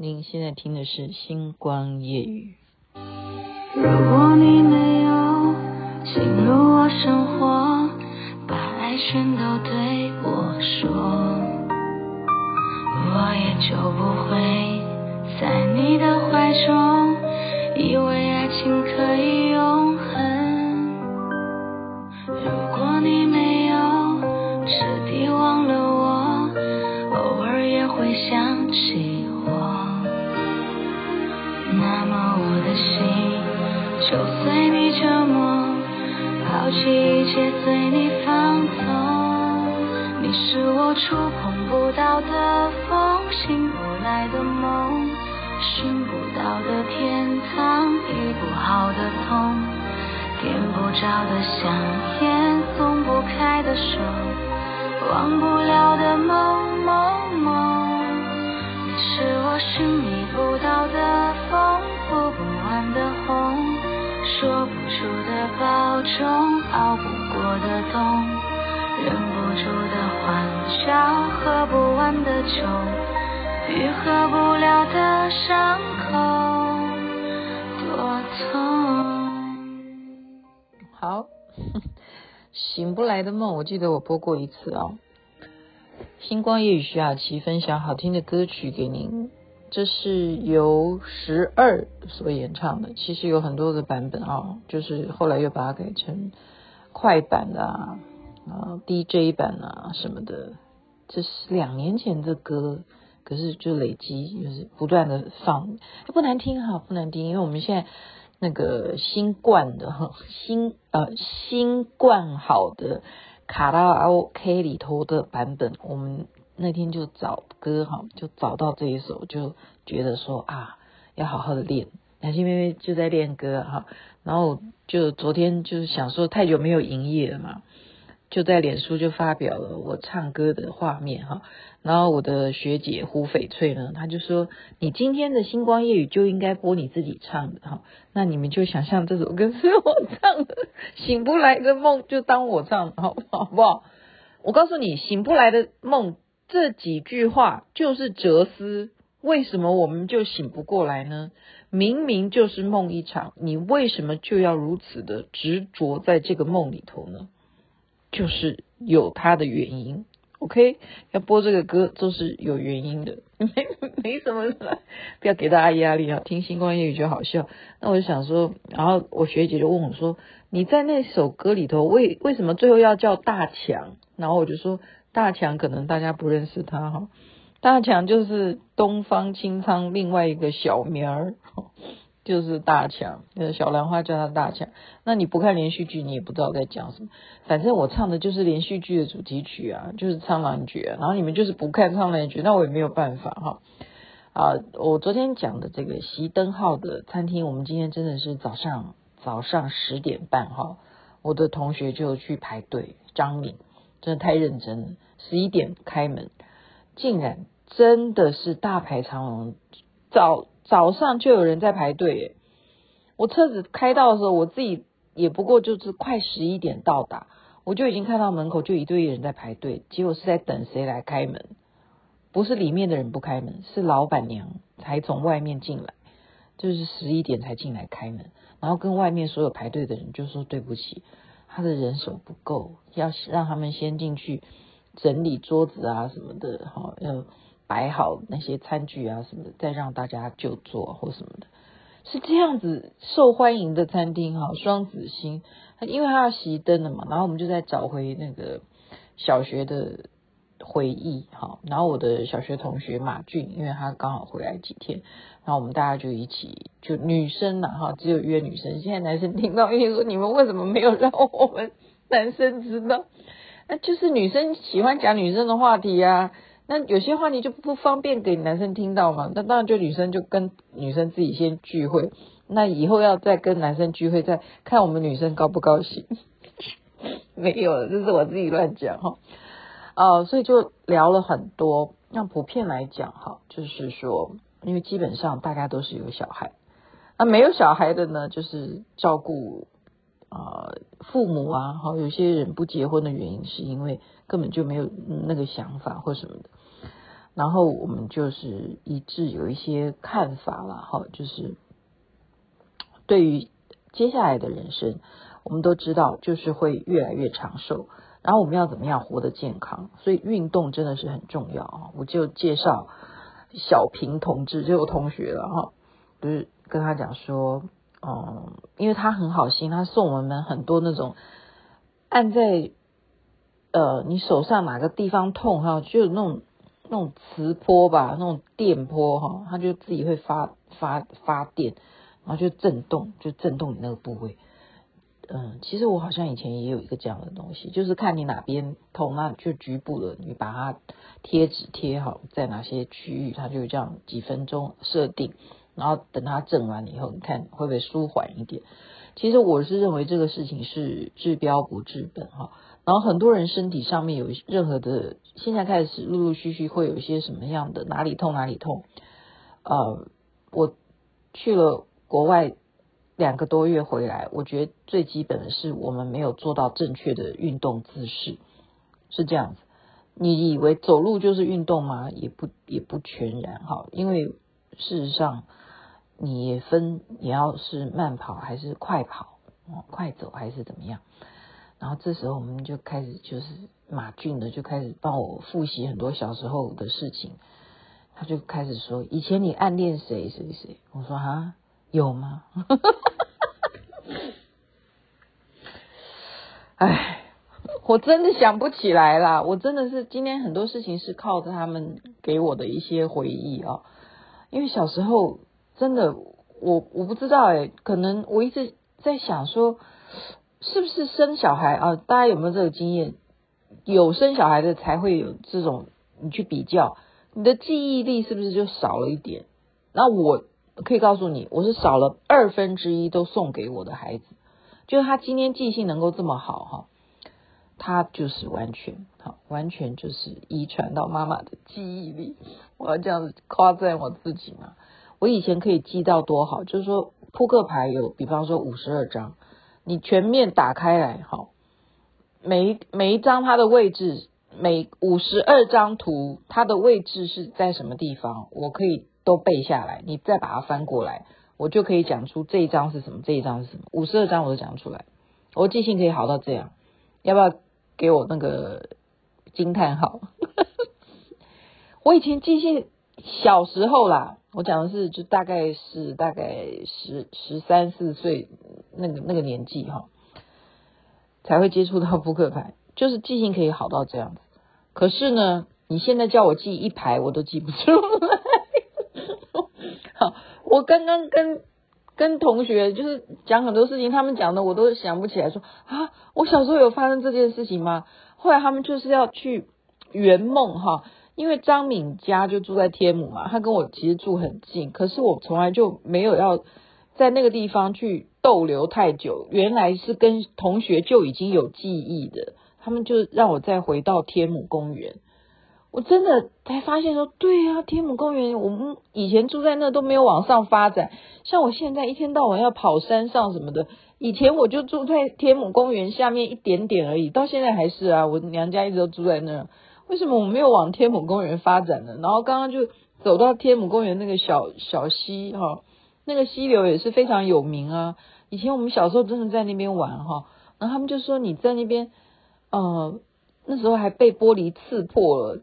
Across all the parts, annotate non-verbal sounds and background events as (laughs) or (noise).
您现在听的是《星光夜雨》。如果你没有进入我生活，把爱全都对我说，我也就不会在你的怀中，以为爱情可以用心就随你折磨，抛弃一切随你放纵。你是我触碰不到的风，醒不来的梦，寻不到的天堂，医不好的痛。点不着的香烟，松不开的手，忘不了的梦梦梦。你是我寻觅不说不出的保重，熬不过的冬，忍不住的欢笑，喝不完的酒，愈合不了的伤口，多痛。好，(laughs) 醒不来的梦，我记得我播过一次哦。星光夜语徐雅琪分享好听的歌曲给您，这是由十二所演唱的，其实有很多个版本啊、哦，就是后来又把它改成快版啊、啊 DJ 版啊什么的。这是两年前的歌，可是就累积，就是不断的放，不难听哈，不难听，因为我们现在。那个新冠的，新呃新冠好的卡拉 OK 里头的版本，我们那天就找歌哈，就找到这一首，就觉得说啊，要好好的练。南星妹妹就在练歌哈，然后就昨天就是想说太久没有营业了嘛。就在脸书就发表了我唱歌的画面哈，然后我的学姐胡翡翠呢，她就说，你今天的星光夜雨就应该播你自己唱的哈，那你们就想象这首歌是我唱的，醒不来的梦就当我唱的好不好？我告诉你，醒不来的梦这几句话就是哲思，为什么我们就醒不过来呢？明明就是梦一场，你为什么就要如此的执着在这个梦里头呢？就是有它的原因，OK，要播这个歌都是有原因的，没 (laughs) 没什么，不要给大家压力啊，听星光夜雨就好笑。那我就想说，然后我学姐就问我说：“你在那首歌里头，为为什么最后要叫大强？”然后我就说：“大强可能大家不认识他哈，大强就是东方青苍另外一个小名儿。”就是大强，呃，小兰花叫他大强。那你不看连续剧，你也不知道在讲什么。反正我唱的就是连续剧的主题曲啊，就是《苍兰诀》。然后你们就是不看《苍兰诀》，那我也没有办法哈。啊，我昨天讲的这个熄灯号的餐厅，我们今天真的是早上早上十点半哈，我的同学就去排队。张敏真的太认真了，十一点开门，竟然真的是大排长龙，早。早上就有人在排队耶，我车子开到的时候，我自己也不过就是快十一点到达，我就已经看到门口就一堆人在排队，结果是在等谁来开门，不是里面的人不开门，是老板娘才从外面进来，就是十一点才进来开门，然后跟外面所有排队的人就说对不起，他的人手不够，要让他们先进去整理桌子啊什么的，哈，要。摆好那些餐具啊什么的，再让大家就坐或什么的，是这样子受欢迎的餐厅哈。双子星，因为他要熄灯了嘛，然后我们就在找回那个小学的回忆哈。然后我的小学同学马俊，因为他刚好回来几天，然后我们大家就一起就女生呐哈，只有约女生。现在男生听到，因为说你们为什么没有让我们男生知道？那就是女生喜欢讲女生的话题啊。那有些话你就不方便给男生听到嘛？那当然就女生就跟女生自己先聚会，那以后要再跟男生聚会，再看我们女生高不高兴。(laughs) 没有，这是我自己乱讲哈。哦，所以就聊了很多。那普遍来讲哈，就是说，因为基本上大家都是有小孩，那没有小孩的呢，就是照顾、呃、父母啊。好，有些人不结婚的原因是因为根本就没有那个想法或什么的。然后我们就是一致有一些看法了哈，就是对于接下来的人生，我们都知道就是会越来越长寿，然后我们要怎么样活得健康，所以运动真的是很重要啊！我就介绍小平同志，就有同学了哈，就是跟他讲说，嗯，因为他很好心，他送我们很多那种按在呃你手上哪个地方痛哈，就那种。那种磁波吧，那种电波哈，它就自己会发发发电，然后就震动，就震动你那个部位。嗯，其实我好像以前也有一个这样的东西，就是看你哪边痛，那就局部的，你把它贴纸贴好在哪些区域，它就这样几分钟设定，然后等它震完了以后，你看会不会舒缓一点？其实我是认为这个事情是治标不治本哈。然后很多人身体上面有任何的，现在开始陆陆续续会有一些什么样的哪里痛哪里痛，呃，我去了国外两个多月回来，我觉得最基本的是我们没有做到正确的运动姿势，是这样子。你以为走路就是运动吗？也不也不全然哈，因为事实上你分你要是慢跑还是快跑，哦快走还是怎么样。然后这时候我们就开始就是马俊的就开始帮我复习很多小时候的事情，他就开始说，以前你暗恋谁谁谁？我说啊，有吗？(laughs) 哎，我真的想不起来啦，我真的是今天很多事情是靠着他们给我的一些回忆啊，因为小时候真的我我不知道哎，可能我一直在想说。是不是生小孩啊？大家有没有这个经验？有生小孩的才会有这种，你去比较，你的记忆力是不是就少了一点？那我可以告诉你，我是少了二分之一都送给我的孩子，就他今天记性能够这么好哈，他就是完全好，完全就是遗传到妈妈的记忆力。我要这样子夸赞我自己嘛？我以前可以记到多好，就是说扑克牌有，比方说五十二张。你全面打开来，好，每一每一张它的位置，每五十二张图它的位置是在什么地方，我可以都背下来。你再把它翻过来，我就可以讲出这一张是什么，这一张是什么。五十二张我都讲出来，我记性可以好到这样，要不要给我那个惊叹号？(laughs) 我以前记性小时候啦。我讲的是，就大概是大概十十三四岁那个那个年纪哈，才会接触到扑克牌，就是记性可以好到这样子。可是呢，你现在叫我记一排，我都记不出来。(laughs) 好，我刚刚跟跟同学就是讲很多事情，他们讲的我都想不起来说，啊，我小时候有发生这件事情吗？后来他们就是要去圆梦哈。因为张敏家就住在天母嘛，他跟我其实住很近，可是我从来就没有要在那个地方去逗留太久。原来是跟同学就已经有记忆的，他们就让我再回到天母公园。我真的才发现说，对呀，天母公园，我们以前住在那都没有往上发展。像我现在一天到晚要跑山上什么的，以前我就住在天母公园下面一点点而已，到现在还是啊，我娘家一直都住在那。为什么我没有往天母公园发展呢？然后刚刚就走到天母公园那个小小溪哈，那个溪流也是非常有名啊。以前我们小时候真的在那边玩哈，然后他们就说你在那边，呃，那时候还被玻璃刺破了，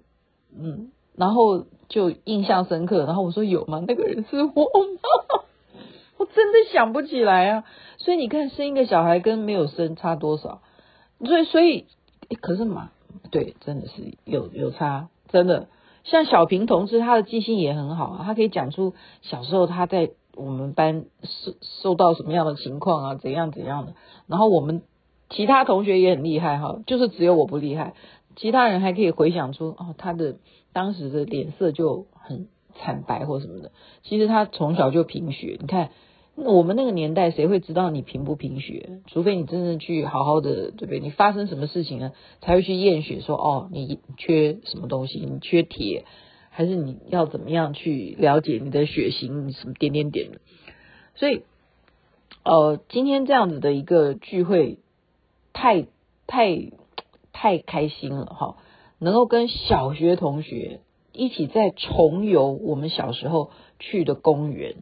嗯，然后就印象深刻。然后我说有吗？那个人是我吗？(laughs) 我真的想不起来啊。所以你看，生一个小孩跟没有生差多少？所以所以，可是嘛。对，真的是有有差，真的。像小平同志，他的记性也很好啊，他可以讲出小时候他在我们班受受到什么样的情况啊，怎样怎样的。然后我们其他同学也很厉害哈，就是只有我不厉害，其他人还可以回想出哦，他的当时的脸色就很惨白或什么的。其实他从小就贫血，你看。那我们那个年代，谁会知道你贫不贫血？除非你真正去好好的，对不对？你发生什么事情了？才会去验血，说哦，你缺什么东西？你缺铁，还是你要怎么样去了解你的血型？什么点点点的？所以，呃，今天这样子的一个聚会，太太太开心了哈！能够跟小学同学一起再重游我们小时候去的公园。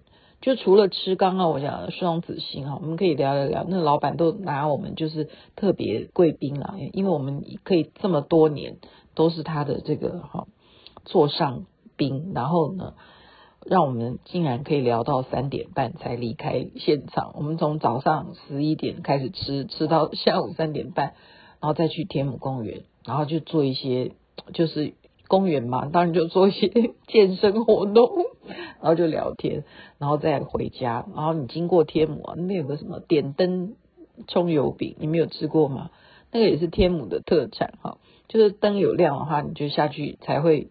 就除了吃刚刚我讲的双子星哈，我们可以聊一聊。那老板都拿我们就是特别贵宾了，因为我们可以这么多年都是他的这个哈座上宾，然后呢，让我们竟然可以聊到三点半才离开现场。我们从早上十一点开始吃，吃到下午三点半，然后再去天母公园，然后就做一些就是。公园嘛，当然就做一些 (laughs) 健身活动，然后就聊天，然后再回家。然后你经过天母啊，那边有个什么点灯葱油饼，你没有吃过吗？那个也是天母的特产哈，就是灯有亮的话，你就下去才会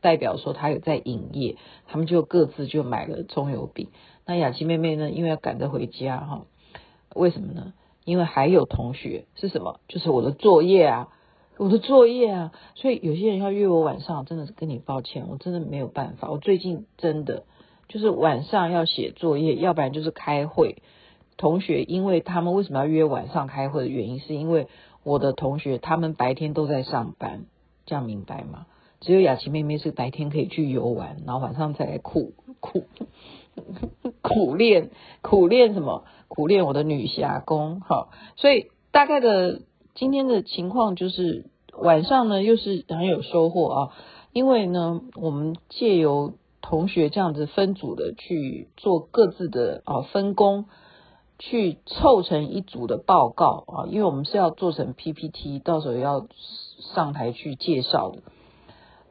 代表说他有在营业。他们就各自就买了葱油饼。那雅琪妹妹呢，因为要赶着回家哈，为什么呢？因为还有同学是什么？就是我的作业啊。我的作业啊，所以有些人要约我晚上，真的是跟你抱歉，我真的没有办法。我最近真的就是晚上要写作业，要不然就是开会。同学，因为他们为什么要约晚上开会的原因，是因为我的同学他们白天都在上班，这样明白吗？只有雅琪妹妹是白天可以去游玩，然后晚上再来苦苦苦练苦练什么？苦练我的女侠功。好，所以大概的。今天的情况就是晚上呢，又是很有收获啊，因为呢，我们借由同学这样子分组的去做各自的啊分工，去凑成一组的报告啊，因为我们是要做成 PPT，到时候要上台去介绍的。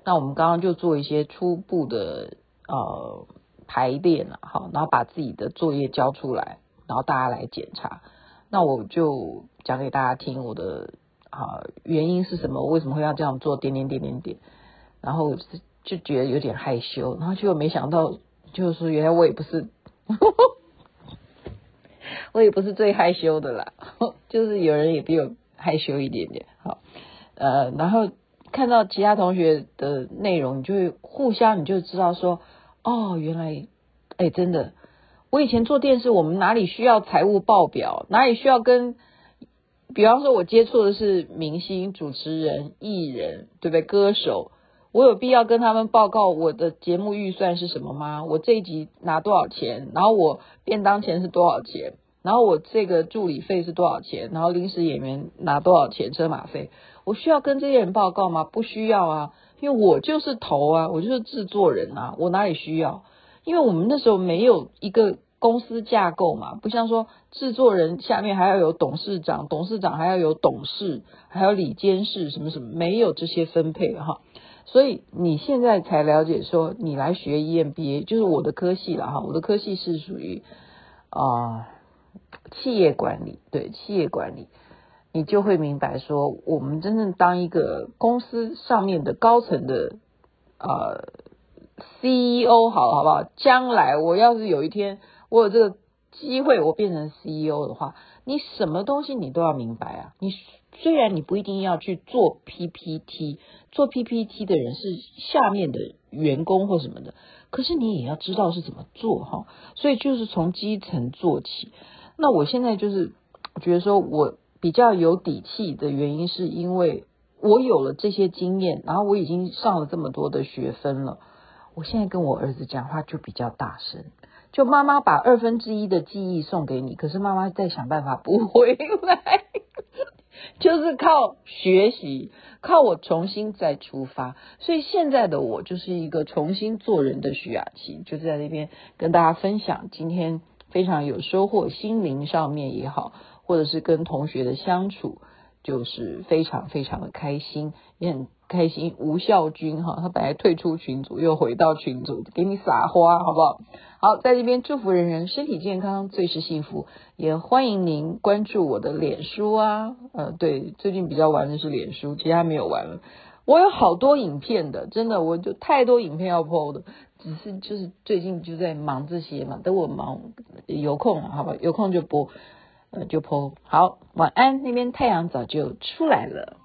那我们刚刚就做一些初步的呃排练了，好，然后把自己的作业交出来，然后大家来检查。那我就讲给大家听，我的啊原因是什么？我为什么会要这样做？点点点点点，然后就觉得有点害羞，然后结果没想到，就是说原来我也不是，(laughs) 我也不是最害羞的啦，(laughs) 就是有人也比我害羞一点点。好，呃，然后看到其他同学的内容，你就互相你就知道说，哦，原来，哎，真的。我以前做电视，我们哪里需要财务报表？哪里需要跟，比方说，我接触的是明星、主持人、艺人，对不对？歌手，我有必要跟他们报告我的节目预算是什么吗？我这一集拿多少钱？然后我便当钱是多少钱？然后我这个助理费是多少钱？然后临时演员拿多少钱？车马费？我需要跟这些人报告吗？不需要啊，因为我就是头啊，我就是制作人啊，我哪里需要？因为我们那时候没有一个公司架构嘛，不像说制作人下面还要有董事长，董事长还要有董事，还有理监事什么什么，没有这些分配哈。所以你现在才了解说，你来学 EMBA，就是我的科系了哈。我的科系是属于啊、企业管理，对企业管理，你就会明白说，我们真正当一个公司上面的高层的呃。CEO 好好不好？将来我要是有一天我有这个机会，我变成 CEO 的话，你什么东西你都要明白啊！你虽然你不一定要去做 PPT，做 PPT 的人是下面的员工或什么的，可是你也要知道是怎么做哈。所以就是从基层做起。那我现在就是觉得说我比较有底气的原因，是因为我有了这些经验，然后我已经上了这么多的学分了。我现在跟我儿子讲话就比较大声，就妈妈把二分之一的记忆送给你，可是妈妈在想办法补回来，(laughs) 就是靠学习，靠我重新再出发。所以现在的我就是一个重新做人的徐雅琪，就在那边跟大家分享今天非常有收获，心灵上面也好，或者是跟同学的相处，就是非常非常的开心，也很。开心吴孝军哈，他本来退出群组，又回到群组，给你撒花好不好？好，在这边祝福人人身体健康，最是幸福。也欢迎您关注我的脸书啊，呃，对，最近比较玩的是脸书，其他没有玩了。我有好多影片的，真的，我就太多影片要 po 的，只是就是最近就在忙这些嘛，等我忙有空，好吧，有空就播，呃，就 po。好，晚安，那边太阳早就出来了。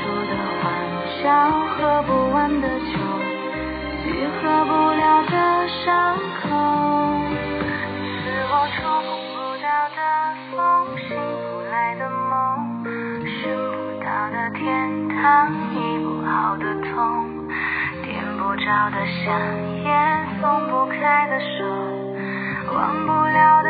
住的欢笑，喝不完的酒，愈合不了的伤口。你是我触碰不到的风，醒不来的梦，寻不到的天堂，医不好的痛，点不着的香烟，松不开的手。忘不了